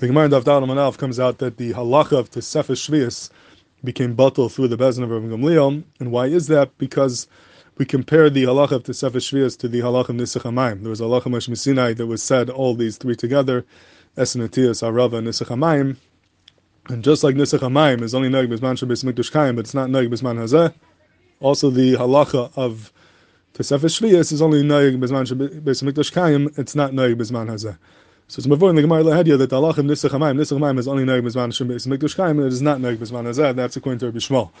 The Gemara in Davdal Manaf comes out that the halacha of Tesefes Shvius became batal through the Bezin of Rabbi Gamliel. And why is that? Because we compare the halacha of Tesefes Shvius to the halacha of Nisach Hamayim. There was a halacha Moshe Sinai that was said all these three together, Esenatias, Arava, and Nisach Hamayim. And just like Nisach Hamayim is only Neg Bisman Shabbos Mikdash Kayim, but it's not Neg Bisman Hazeh, also the halacha of Tesefes Shvius is only Neg Bisman Shabbos Mikdash Kayim, it's not Neg Bisman Hazeh. So it's before in the Gemara Lahadya that the of Nisach Hamayim, Nisach Hamayim is only Neg Bezman Hashem Beis Mikdash Chaim, and it is not Neg Bezman Hazeh. That's according to Rabbi Shmuel.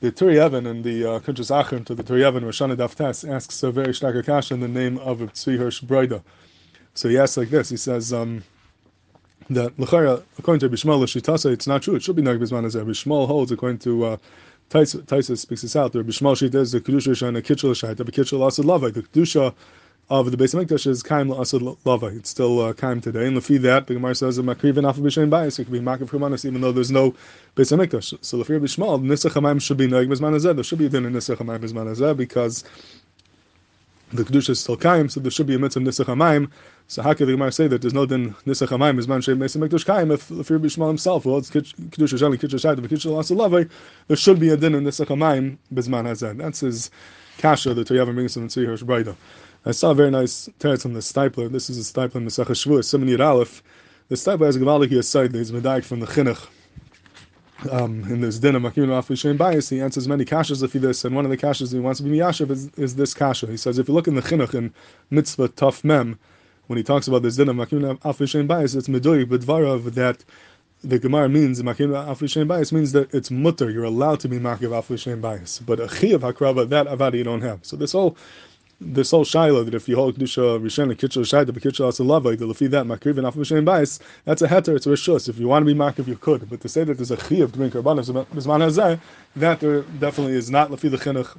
The Turei Even and the uh, Achim to the Turei Even, Roshana Daftes, asks a very stark Akash in the name of Tzvi Hirsch Broida. So he asks like this. He says um, that Lechara, according to Rabbi Shmuel, Lashitasa, it's not true. It should be Neg Bezman Hazeh. Rabbi Shmuel holds according to uh, Taisa speaks this out. The Rabbi Shmuel Shita is the Kedusha Shana Kitchel Shait, the Kitchel Asad Lavai. The Kedusha of the Beis Hamikdash is kaim la'asad lava. It's still uh, kaim today. And lefi that, the Gemara says, "Makriv and b'shein bias." It could be makav chumanas, even though there's no Beis Hamikdash. So lefi Rabbi Shmuel, nisach hamayim should be noig bezman. There should be a din in nisach hamayim bezman because the kedusha is still kaim, so there should be a mitzvah nisach hamayim. So how could the Gemara say that there's no din nisach hamayim bezman shein Beis Hamikdash kaim if lefi Rabbi Shmuel himself, well, it's kedusha shali kedusha shayt, but kedusha la'asad lava, there should be a din in nisach hamayim bezman hazeh. That's his kasha that Toyavim brings in the Tzvi Hirsch Broida. I saw a very nice teretz from the Steipler. This is a Steipler in Mesach Shavuos, Simon Aleph. The Steipler has a Gavaldik aside that he's medayik from the Chinuch. Um, in this din of Makim Shem Bias, he answers many kashas he this, and one of the kashas he wants to be miyashav is, is this kasha. He says, if you look in the Chinuch in Mitzvah Tuf Mem, when he talks about this din of Makim Shem Bias, it's medoy b'dvarav that the Gemara means Makim Afli Shem Bias means that it's mutter, you're allowed to be Makim Afli Shem Bias. But a Chiyav Hakrava, that avadi you don't have. So this whole this whole shaila that if you hold kedusha rishon kitchel also love like the lefi that makriv and afmishem bias that's a heter it's a rishus. If you want to be makriv you could. But to say that there's a chiyuv to bring karbanos bisman hazeh that there definitely is not lefi the chinuch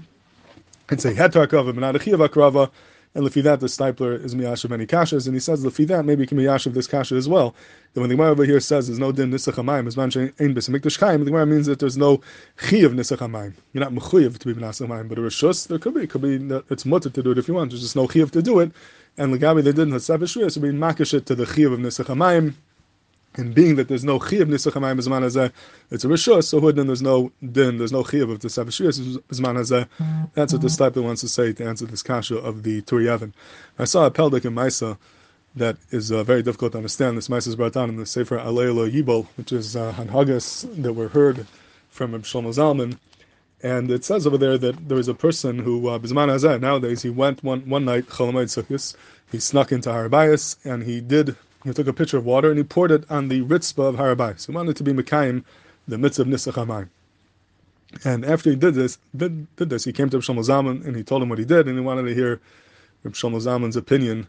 it's a heter akrava but not a chiyuv akrava and lefi that the steipler is miyashav many kashas, and he says lefi that maybe can miyashav this kasha as well. Then when the Gemara over here says there's no din nisach hamayim, as man ein besamikdash kaim, the Gemara means that there's no chiyav nisach hamayim. You're not mechuyev to be benasach hamayim, but a rishus there could be, it could be it's mutter to do it if you want. There's just no chiyav to do it, and legabi they didn't have so be makish it to the chiyav of nisach hamayim. And being that there's no chiyav nisach hamayim zman hazeh, it's a rishus. So then there's no din, there's no chiyav of the zman hazeh. That's what the steipler wants to say to answer this kasha of the Turei Even. I saw a peldik in Maisa that is uh, very difficult to understand. This Maisa is brought down in the Sefer Aleila Yibol, which is uh, Hanhagas that were heard from Shlomo Zalman. And it says over there that there was a person who, uh, Bizman Hazeh, nowadays, he went one, one night, Chalamayt Sukkis, he snuck into Harabayas, and he did he took a pitcher of water and he poured it on the ritzpah of Harabai. So he wanted to be Mekayim, the mitzvah of Nisach And after he did this, did, did this, he came to Rav Zaman and he told him what he did, and he wanted to hear Rav Zaman's opinion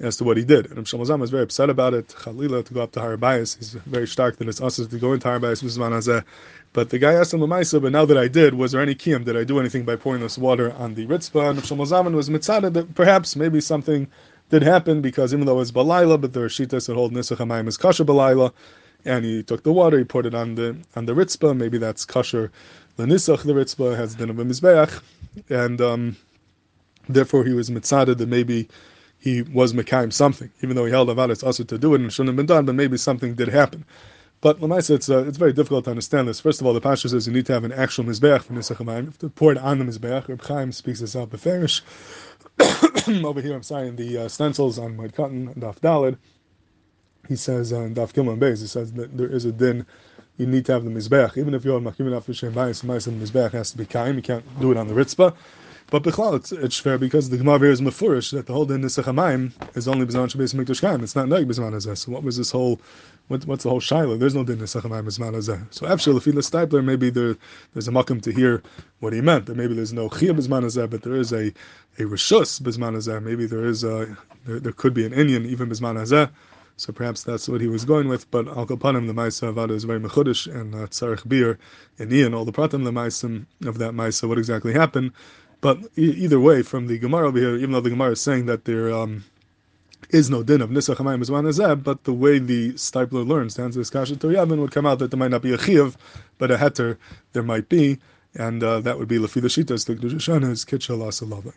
as to what he did. And Rav Zaman was very upset about it. Chalila to go up to Harabayas. He's very stark that it's us to go into Harabayas But the guy asked him Lamaisa, but now that I did, was there any kiyam? Did I do anything by pouring this water on the ritzpah? And Rav Zaman was mitzvah that perhaps maybe something did happen because even though it's Balayla, but there are Shitas that hold Nisach HaMayim is kosher Balayla, and he took the water, he poured it on the on the Ritzpah, maybe that's kosher the Nisach, the Ritzpah has din of a Mizbeach, and um, therefore he was mitzaded that maybe he was Mekayim something, even though he held Avad, it's also to do it and it shouldn't have been done, but maybe something did happen. But Lamaisa, it's uh, it's very difficult to understand this. First of all, the Pasha says you need to have an actual mizbeach for nisach hamayim. To pour it on the mizbeach. Reb Chaim speaks this out beferish. over here, I'm sorry, in the uh, stencils on Moed Katan, Daf Dalid, he says, uh, Daf Gimel Beis, he says that there is a din, you need to have the Mizbech. Even if you're Makim Enough Shem Bayis, the Mizbech has to be Kaim, you can't do it on the Ritzpah. But Bechlal, it's, it's fair because the Gemara is Mefurish that the whole din Nisach is only B'zman Shabbos Mikdash Kaim. It's not Neg B'zman Hazeh. So what was this whole, what, what's the whole Shiloh? There's no din Nisach HaMayim B'zman Hazeh. So if you Steipler, maybe there, there's a makam to hear what he meant. That maybe there's no Chia B'zman Hazeh, but there is a, a Rishus B'zman Hazeh. Maybe there is a, there, there could be an Indian even B'zman Hazeh. So perhaps that's what he was going with. But Al Kapanim, the Maisa Avada is very mechudish, and uh, Tzarech Bir, and Ian, all the Pratim, the Maisim of that Maisa, what exactly happened. But e- either way, from the Gemara over here, even though the Gemara is saying that there um, is no din of Nisach Hamayim Zman Hazeh, but the way the Steipler learns, the answer is Kasha Yavin would come out that there might not be a Chiv, but a Heter there might be, and uh, that would be Lafila Shitas, the Kedusha is Kitchel Asalavai.